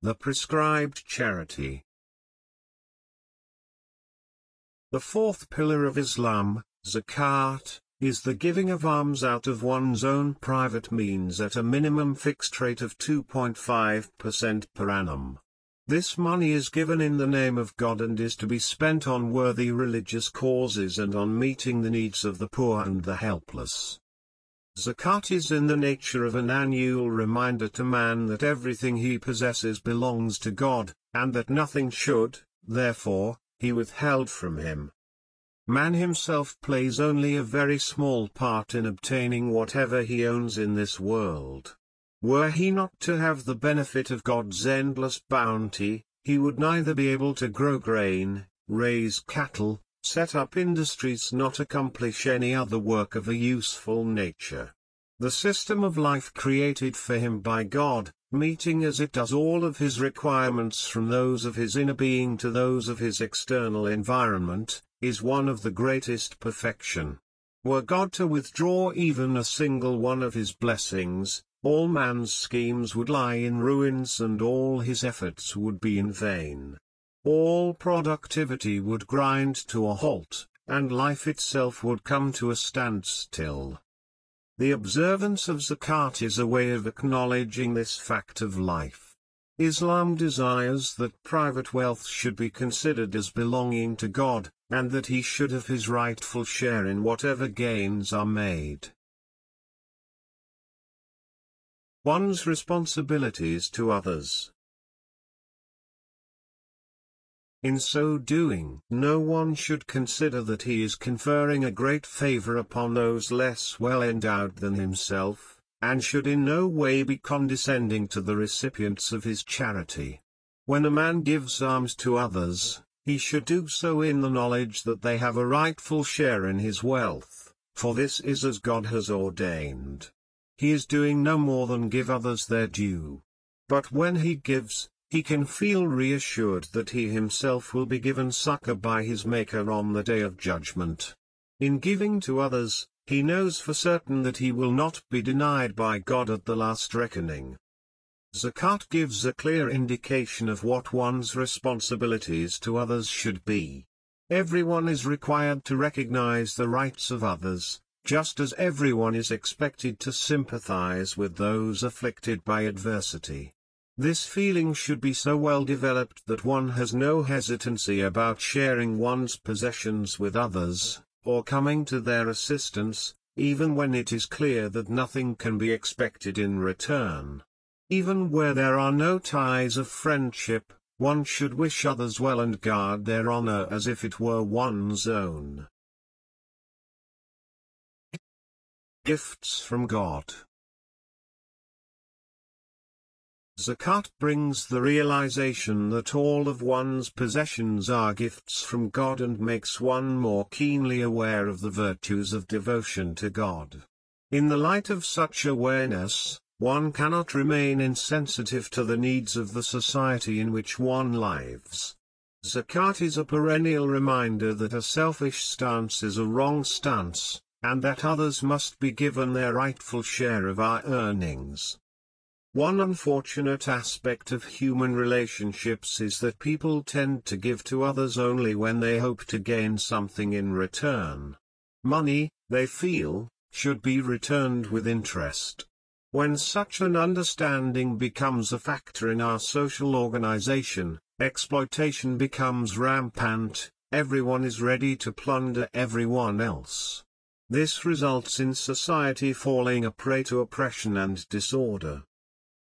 The prescribed charity. The fourth pillar of Islam, zakat, is the giving of alms out of one's own private means at a minimum fixed rate of 2.5% per annum. This money is given in the name of God and is to be spent on worthy religious causes and on meeting the needs of the poor and the helpless. Zakat is in the nature of an annual reminder to man that everything he possesses belongs to God, and that nothing should, therefore, be withheld from him. Man himself plays only a very small part in obtaining whatever he owns in this world. Were he not to have the benefit of God's endless bounty, he would neither be able to grow grain, raise cattle, set up industries nor accomplish any other work of a useful nature the system of life created for him by God, meeting as it does all of his requirements from those of his inner being to those of his external environment, is one of the greatest perfection. Were God to withdraw even a single one of his blessings, all man's schemes would lie in ruins and all his efforts would be in vain. All productivity would grind to a halt, and life itself would come to a standstill. The observance of zakat is a way of acknowledging this fact of life. Islam desires that private wealth should be considered as belonging to God, and that he should have his rightful share in whatever gains are made. One's responsibilities to others. In so doing, no one should consider that he is conferring a great favor upon those less well endowed than himself, and should in no way be condescending to the recipients of his charity. When a man gives alms to others, he should do so in the knowledge that they have a rightful share in his wealth, for this is as God has ordained. He is doing no more than give others their due. But when he gives, he can feel reassured that he himself will be given succor by his Maker on the Day of Judgment. In giving to others, he knows for certain that he will not be denied by God at the last reckoning. Zakat gives a clear indication of what one's responsibilities to others should be. Everyone is required to recognize the rights of others, just as everyone is expected to sympathize with those afflicted by adversity. This feeling should be so well developed that one has no hesitancy about sharing one's possessions with others, or coming to their assistance, even when it is clear that nothing can be expected in return. Even where there are no ties of friendship, one should wish others well and guard their honor as if it were one's own. Gifts from God. Zakat brings the realization that all of one's possessions are gifts from God and makes one more keenly aware of the virtues of devotion to God. In the light of such awareness, one cannot remain insensitive to the needs of the society in which one lives. Zakat is a perennial reminder that a selfish stance is a wrong stance, and that others must be given their rightful share of our earnings. One unfortunate aspect of human relationships is that people tend to give to others only when they hope to gain something in return. Money, they feel, should be returned with interest. When such an understanding becomes a factor in our social organization, exploitation becomes rampant. Everyone is ready to plunder everyone else. This results in society falling a prey to oppression and disorder.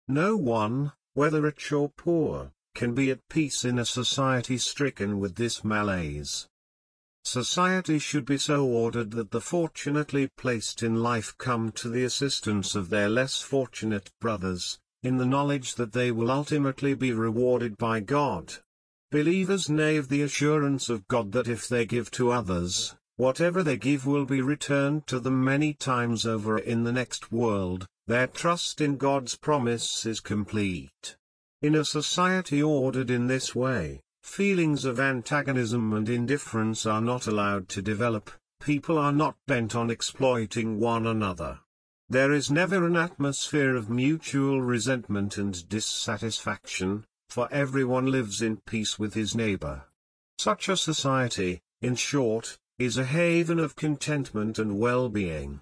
No one, whether rich or poor, can be at peace in a society stricken with this malaise. Society should be so ordered that the fortunately placed in life come to the assistance of their less fortunate brothers, in the knowledge that they will ultimately be rewarded by God. Believers nay of the assurance of God that if they give to others, whatever they give will be returned to them many times over in the next world, their trust in God's promise is complete. In a society ordered in this way, feelings of antagonism and indifference are not allowed to develop. People are not bent on exploiting one another. There is never an atmosphere of mutual resentment and dissatisfaction, for everyone lives in peace with his neighbor. Such a society, in short, is a haven of contentment and well-being.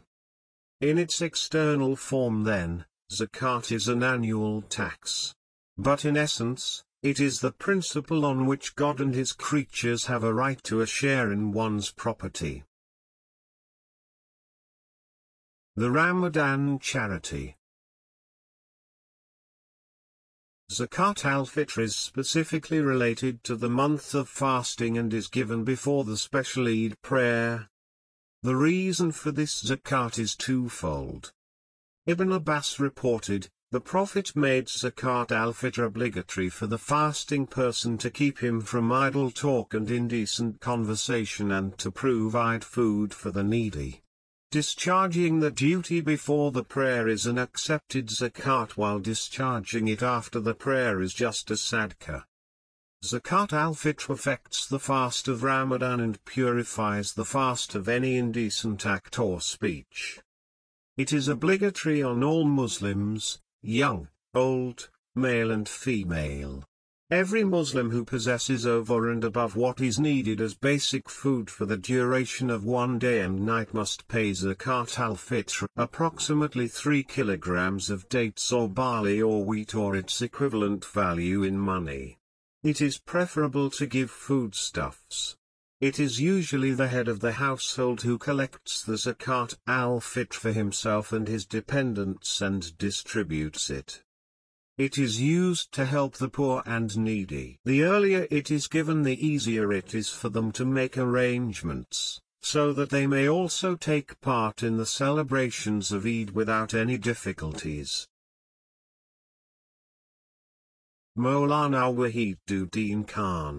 In its external form then, zakat is an annual tax. But in essence, it is the principle on which God and his creatures have a right to a share in one's property. The Ramadan charity. Zakat al-Fitr is specifically related to the month of fasting and is given before the special Eid prayer, the reason for this zakat is twofold. Ibn Abbas reported, the Prophet made zakat al-fitr obligatory for the fasting person to keep him from idle talk and indecent conversation and to provide food for the needy. Discharging the duty before the prayer is an accepted zakat, while discharging it after the prayer is just a sadaqah. Zakat al-Fitr affects the fast of Ramadan and purifies the fast of any indecent act or speech. It is obligatory on all Muslims, young, old, male and female. Every Muslim who possesses over and above what is needed as basic food for the duration of one day and night must pay Zakat al-Fitr, approximately 3 kilograms of dates or barley or wheat or its equivalent value in money. It is preferable to give foodstuffs. It is usually the head of the household who collects the zakat al-fitr for himself and his dependents and distributes it. It is used to help the poor and needy. The earlier it is given, the easier it is for them to make arrangements, so that they may also take part in the celebrations of Eid without any difficulties. مولانا وحی ڈوتی امکھان